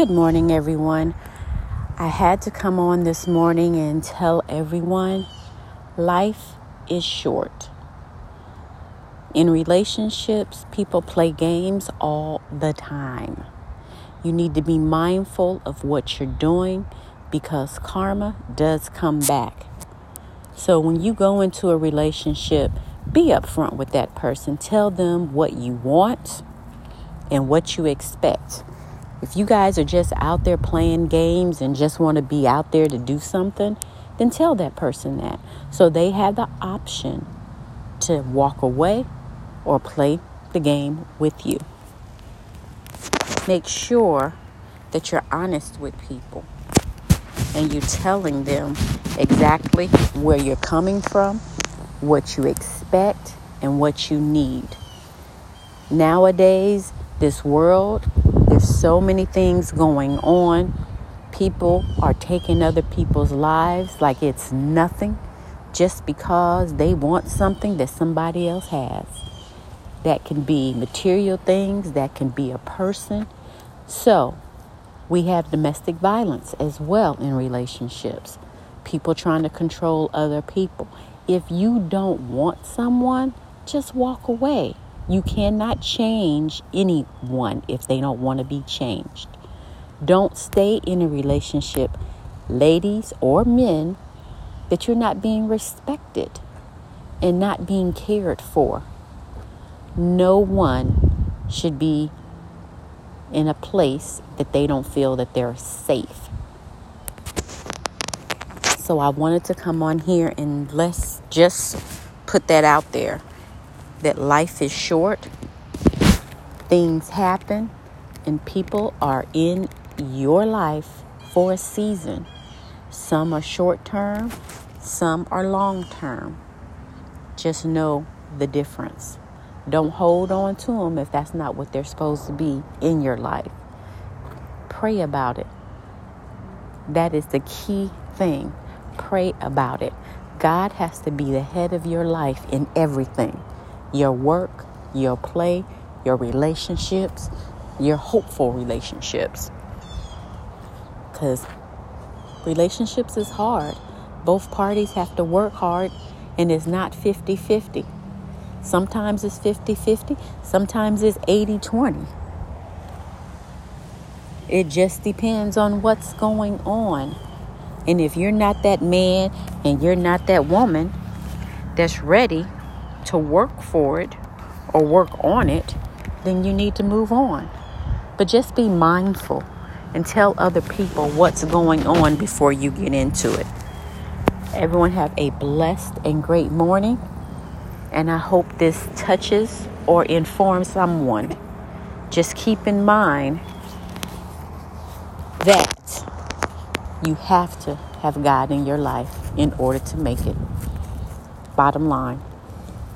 Good morning, everyone. I had to come on this morning and tell everyone life is short. In relationships, people play games all the time. You need to be mindful of what you're doing because karma does come back. So when you go into a relationship, be upfront with that person. Tell them what you want and what you expect. If you guys are just out there playing games and just want to be out there to do something, then tell that person that. So they have the option to walk away or play the game with you. Make sure that you're honest with people and you're telling them exactly where you're coming from, what you expect, and what you need. Nowadays, this world there's so many things going on. People are taking other people's lives like it's nothing just because they want something that somebody else has. That can be material things, that can be a person. So, we have domestic violence as well in relationships. People trying to control other people. If you don't want someone, just walk away. You cannot change anyone if they don't want to be changed. Don't stay in a relationship, ladies or men, that you're not being respected and not being cared for. No one should be in a place that they don't feel that they're safe. So I wanted to come on here and let's just put that out there that life is short, things happen, and people are in your life for a season. Some are short term, some are long term. Just know the difference. Don't hold on to them if that's not what they're supposed to be in your life. Pray about it. That is the key thing. Pray about it. God has to be the head of your life in everything your work, your play, your relationships, your hopeful relationships. Because relationships is hard. Both parties have to work hard, and it's not 50 50. Sometimes it's 50 50, sometimes it's 80 20. It just depends on what's going on. And if you're not that man and you're not that woman that's ready to work for it or work on it, then you need to move on. But just be mindful and tell other people what's going on before you get into it. Everyone have a blessed and great morning. And I hope this touches or informs someone. Just keep in mind that you have to have God in your life in order to make it. Bottom line.